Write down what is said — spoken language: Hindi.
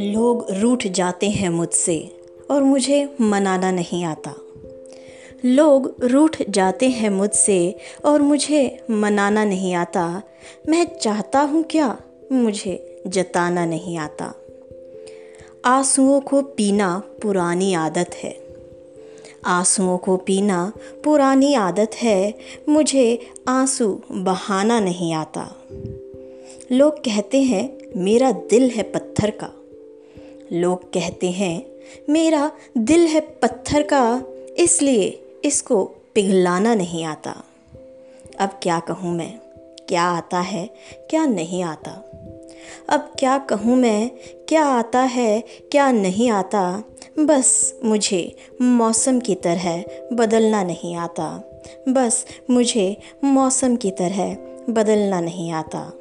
लोग रूठ जाते हैं मुझसे और मुझे मनाना नहीं आता। लोग रूठ जाते हैं मुझसे और मुझे मनाना नहीं आता। मैं चाहता हूँ क्या? मुझे जताना नहीं आता। आंसुओं को पीना पुरानी आदत है। आंसुओं को पीना पुरानी आदत है, मुझे आँसू बहाना नहीं आता। लोग कहते हैं, मेरा दिल है पत्थर का। लोग कहते हैं, मेरा दिल है पत्थर का, इसलिए इसको पिघलाना नहीं आता। अब क्या कहूँ मैं? क्या आता है, क्या नहीं आता? अब क्या कहूँ मैं? क्या आता है, क्या नहीं आता? बस मुझे मौसम की तरह बदलना नहीं आता। बस मुझे मौसम की तरह बदलना नहीं आता।